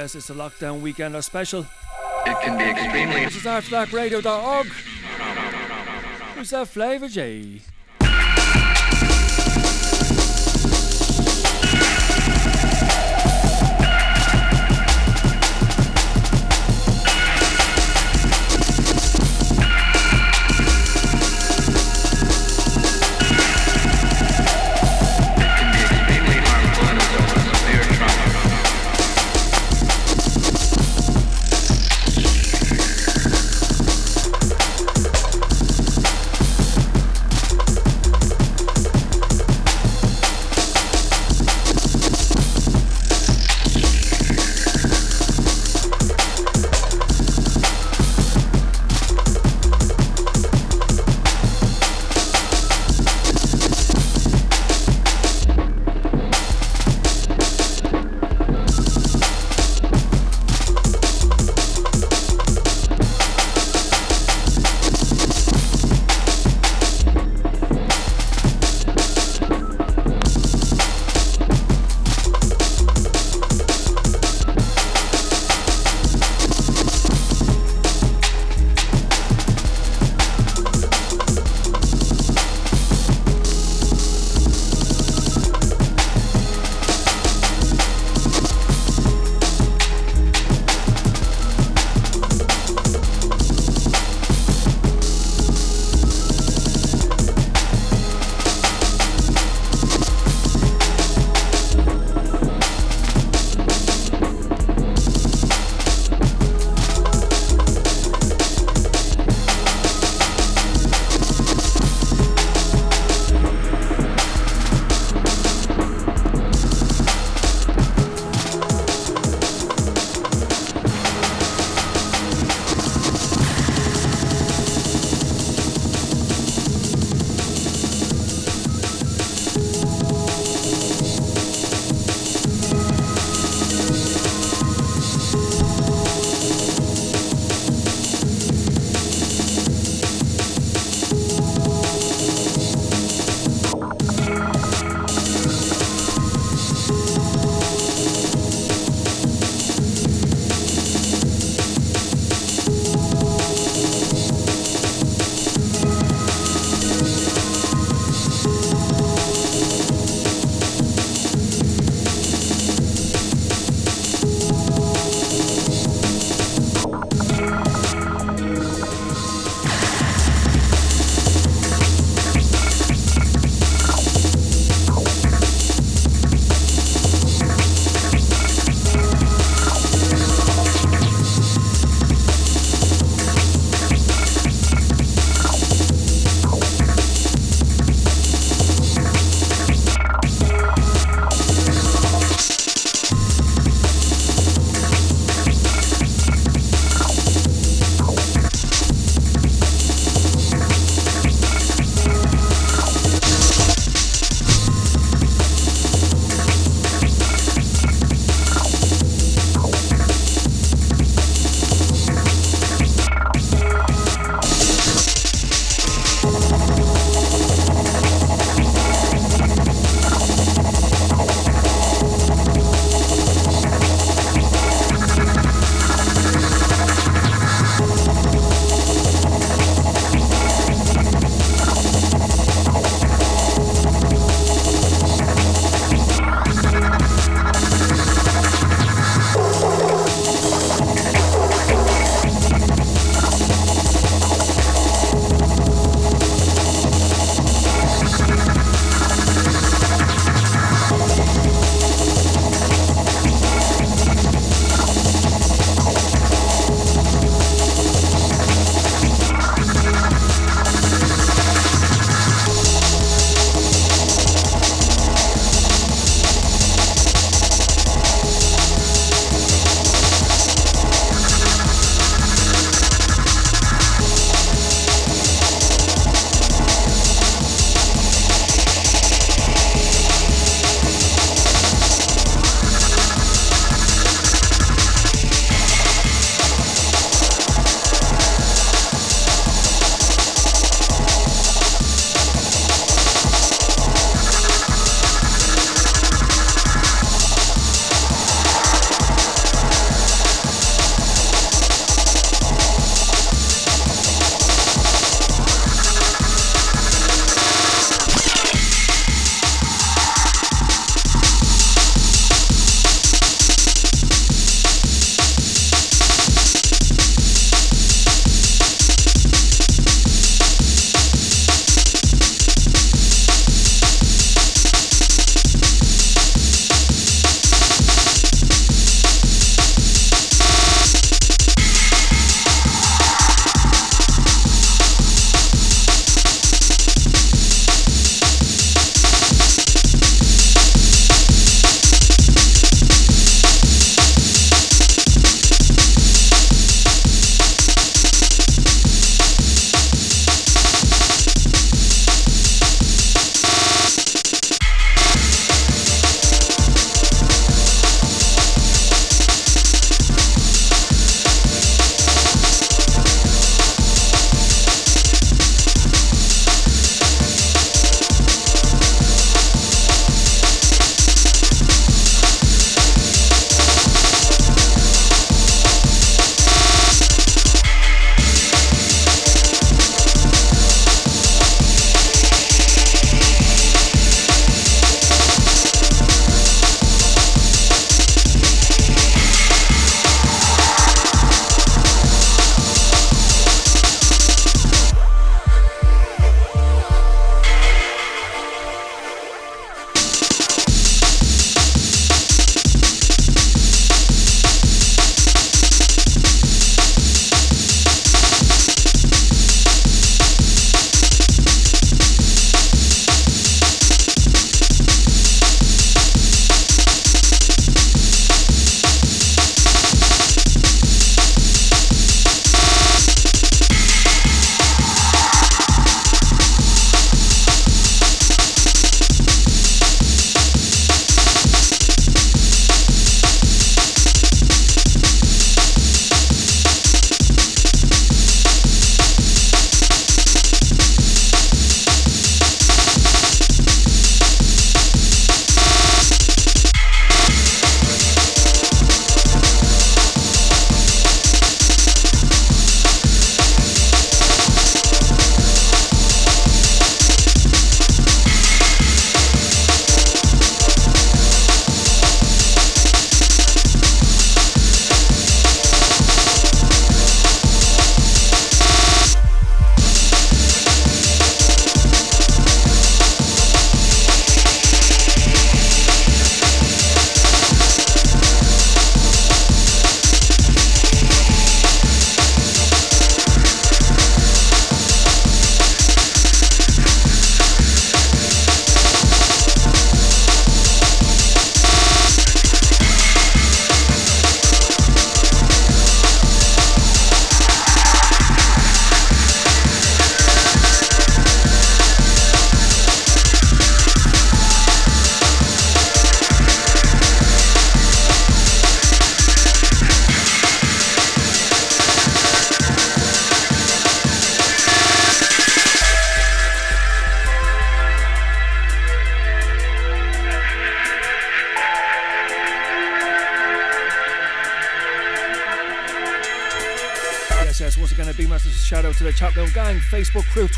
says it's a lockdown weekend or special. It can be extremely. This is afterdarkradio.org. Who's that FLavRjay?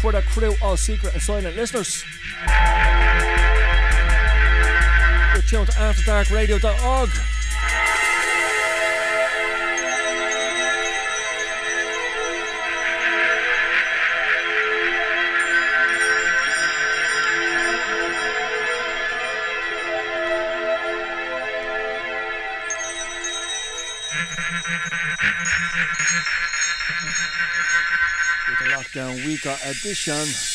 Crew, Twitter crew, all secret and silent listeners. You're tuned to AfterDarkRadio.org. Africa edition.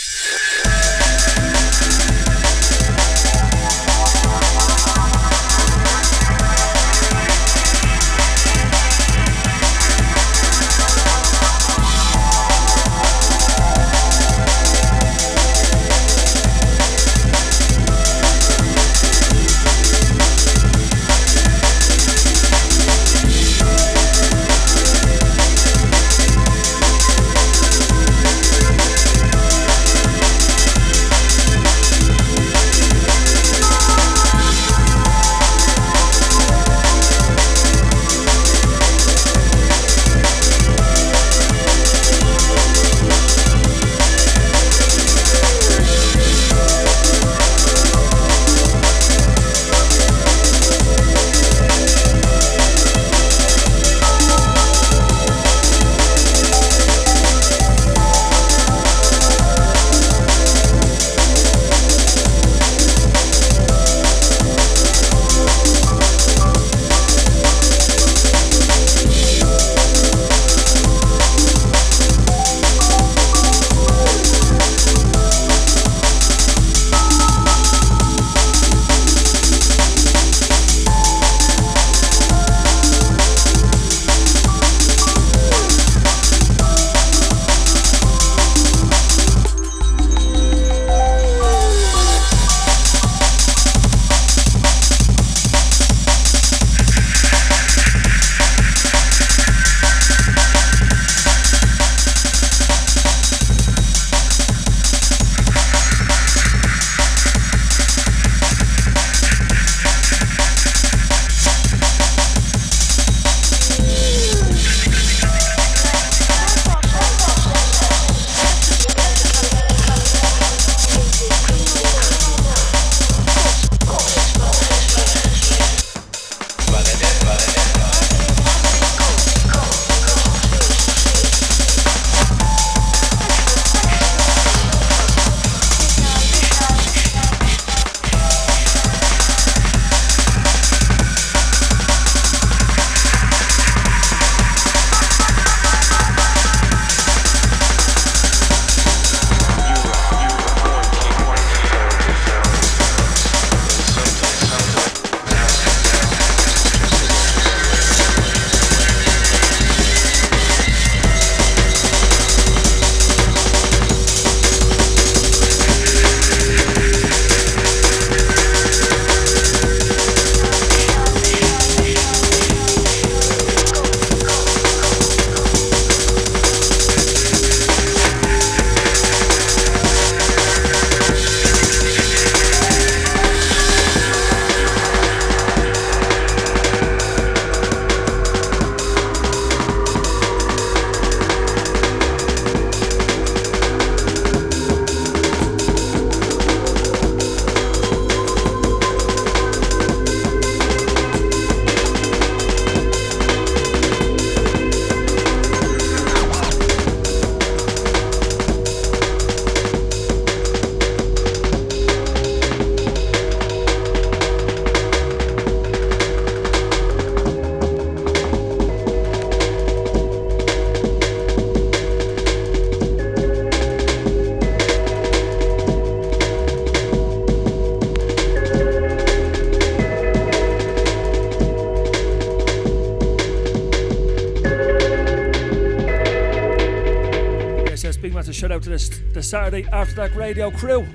Lockdown Week edition. the Saturday After Dark Radio crew.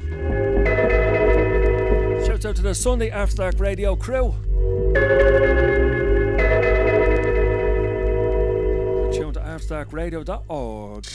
Shout out to the Sunday After Dark Radio crew. Tune to afterdarkradio.org.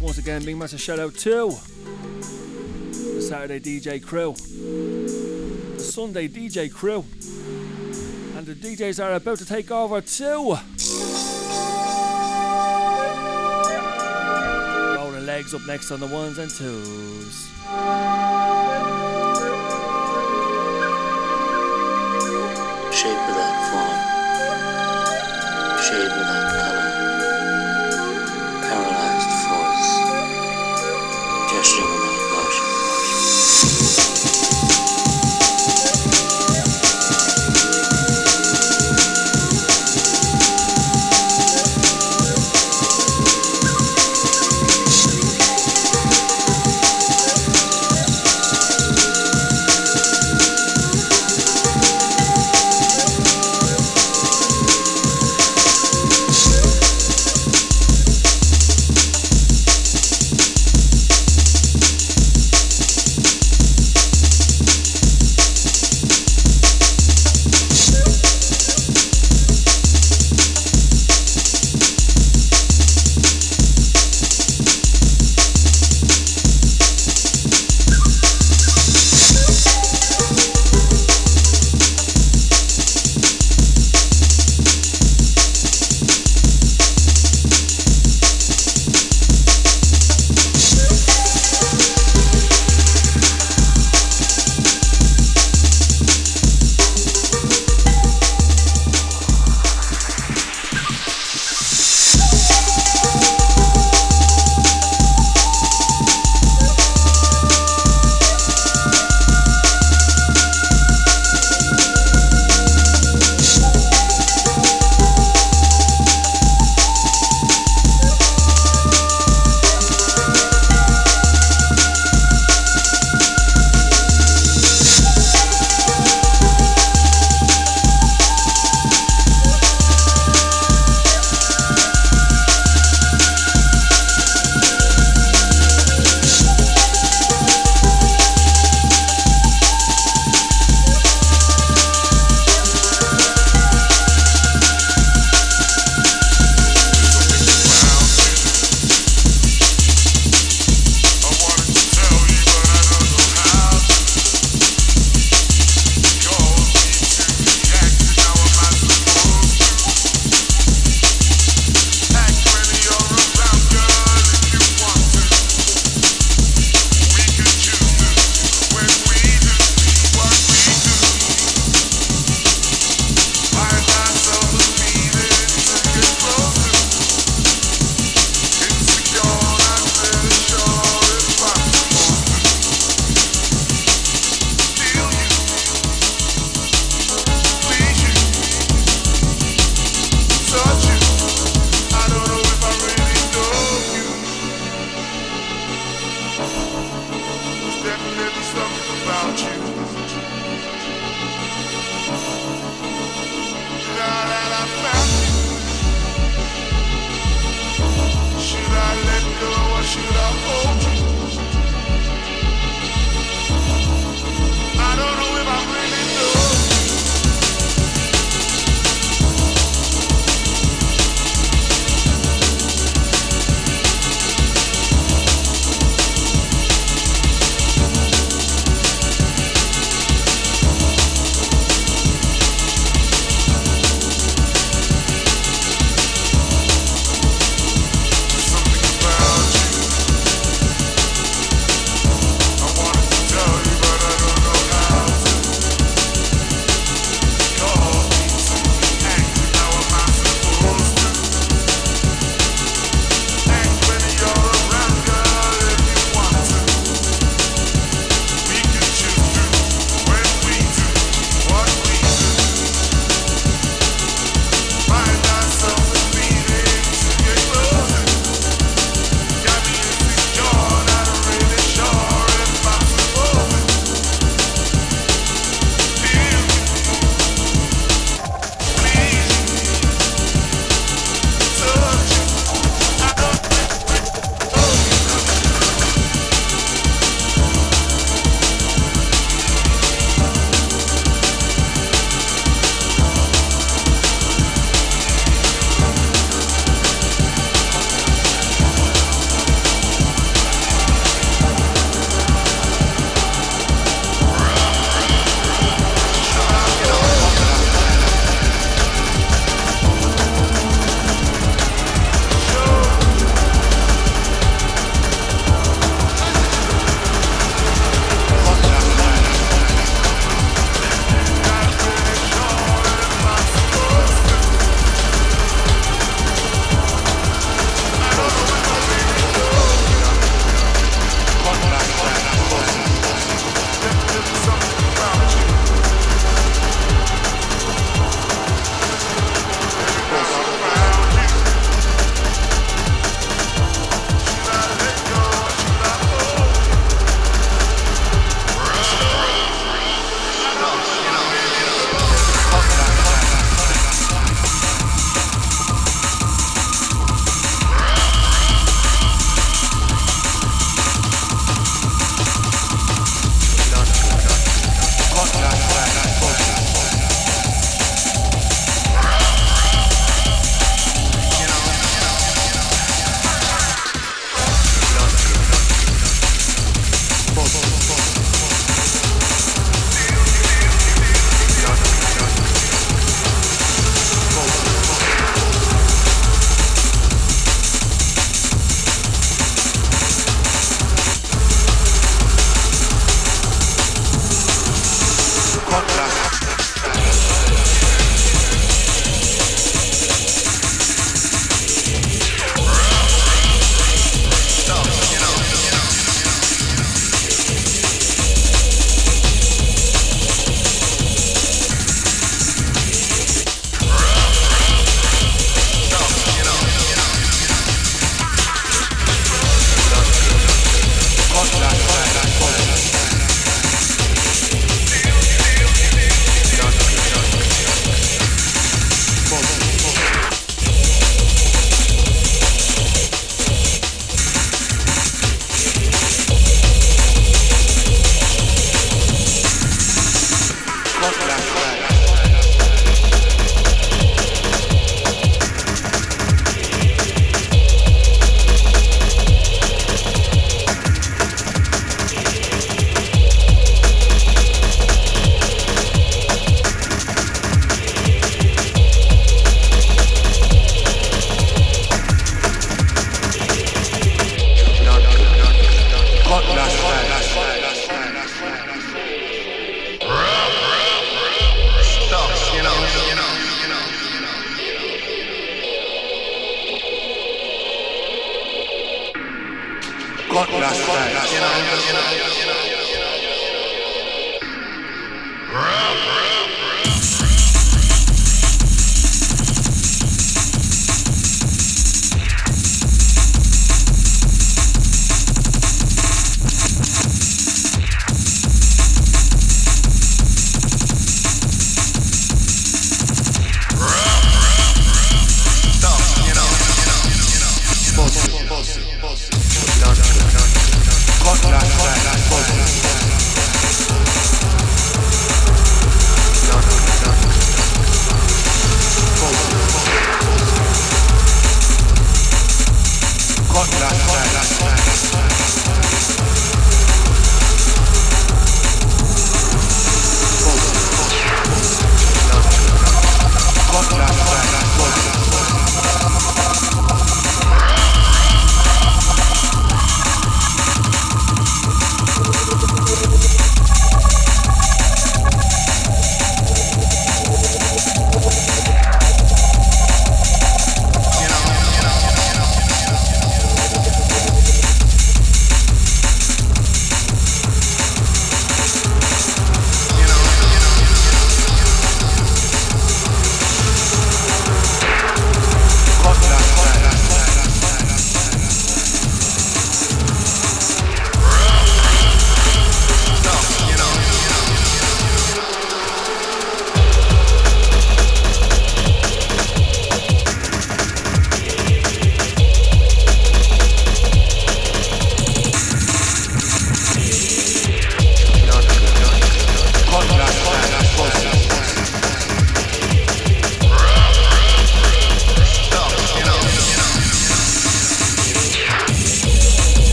Once again, big massive shout out to the Saturday DJ crew, the Sunday DJ crew, and the DJs are about to take over too. Rolling legs up next on the ones and twos.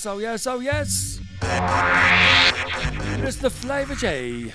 Yes, oh yes, oh yes. The Flavor J.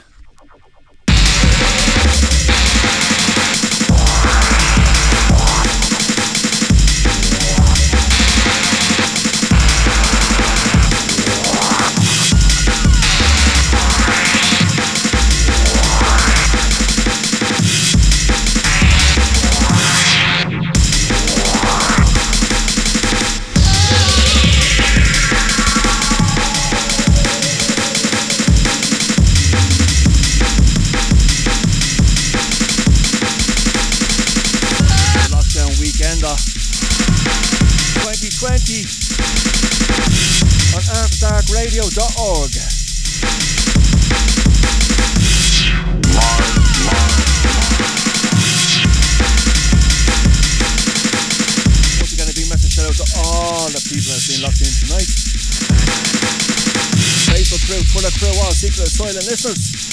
all secret silent listeners.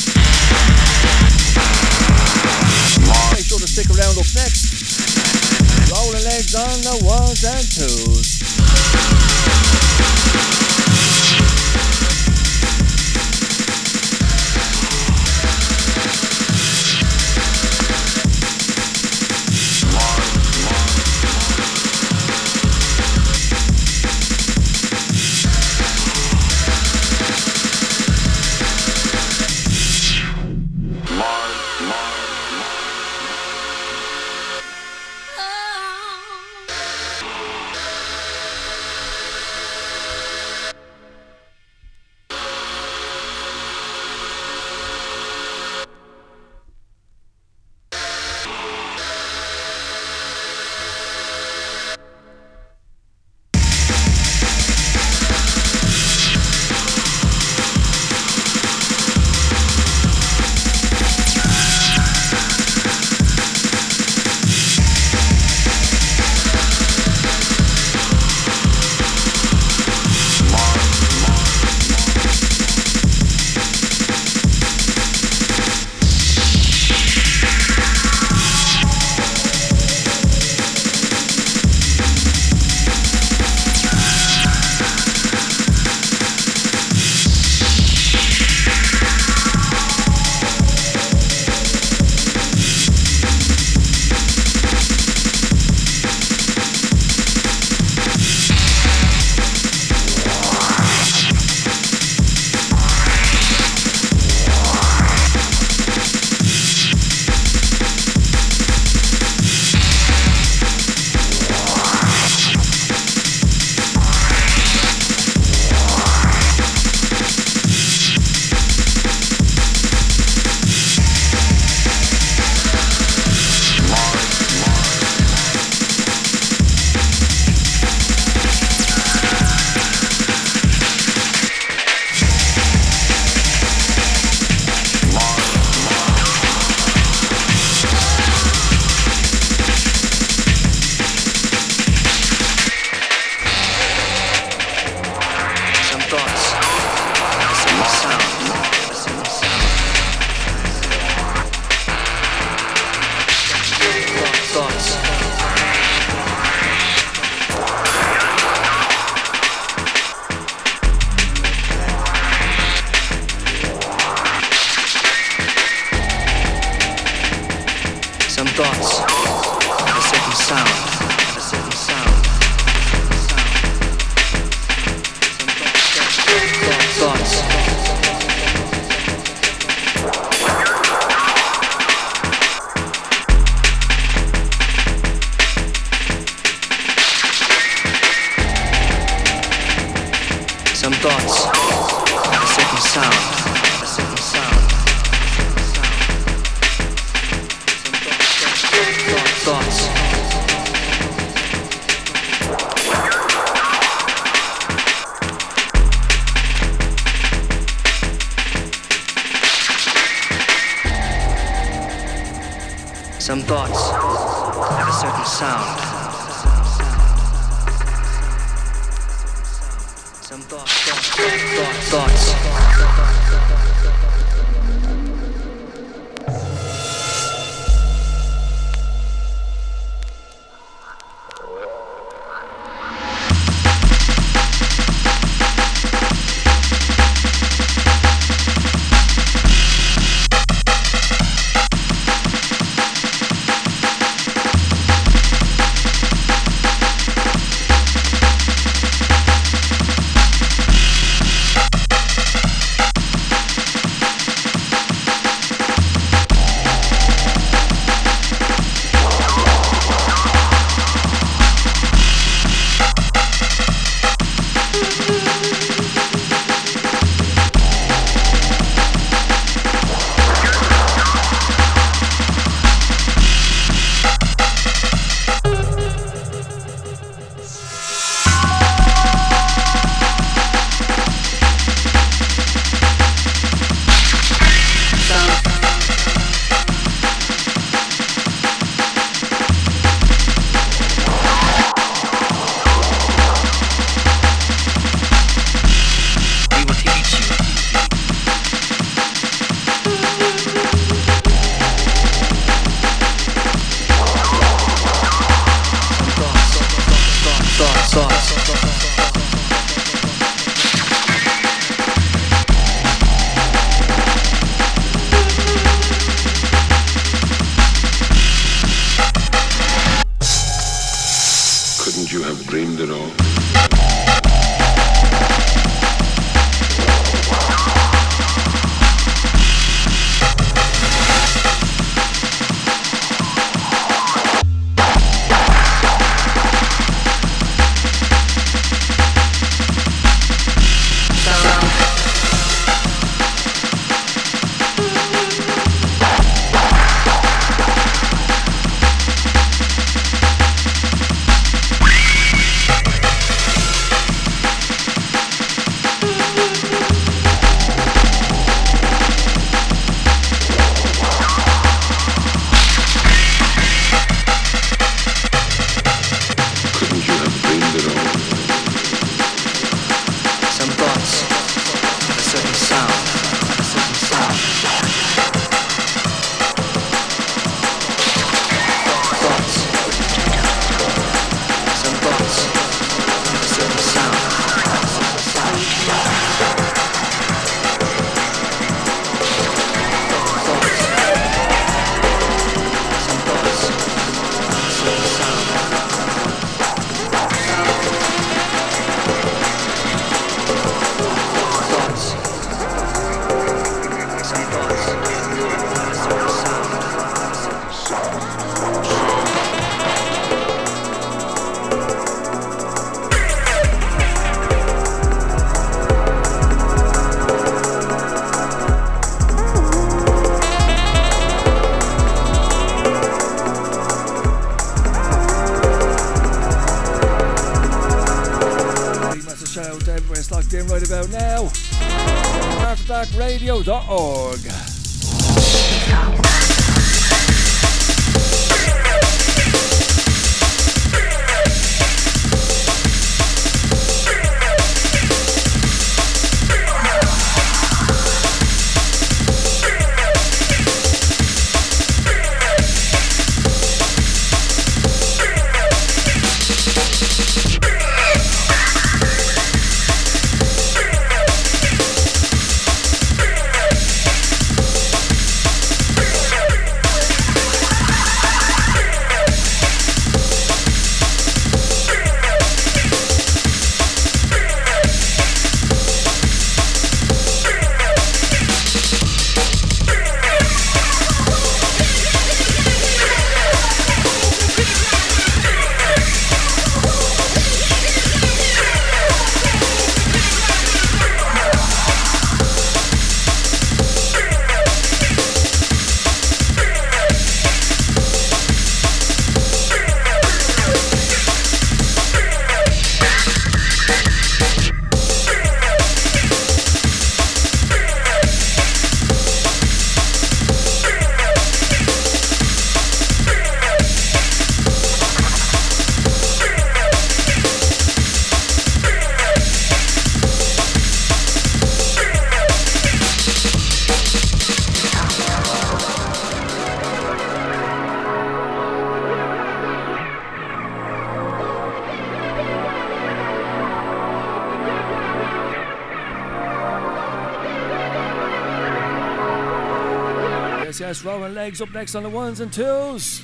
Legs up next on the ones and twos.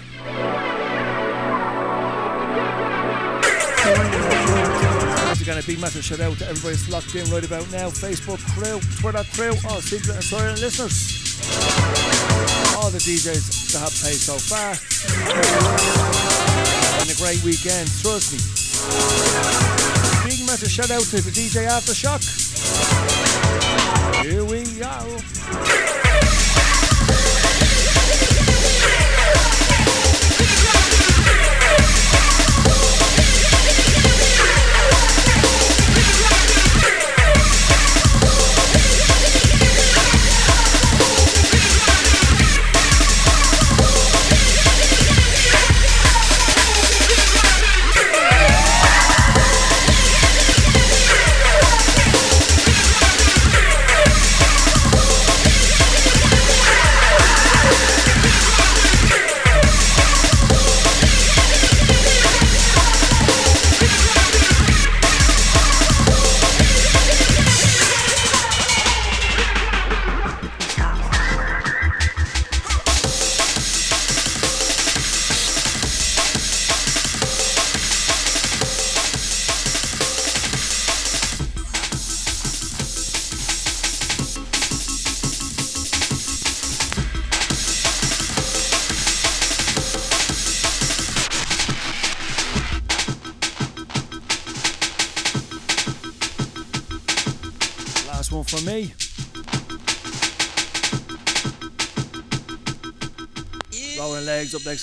Once again, a big massive shout out to everybody that's locked in right about now. Facebook crew, Twitter crew, all secret and silent listeners. All the DJs that have played so far. And a great weekend, trust me. Big massive shout out to the DJ Aftershock. Here we go.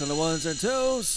On the ones and twos.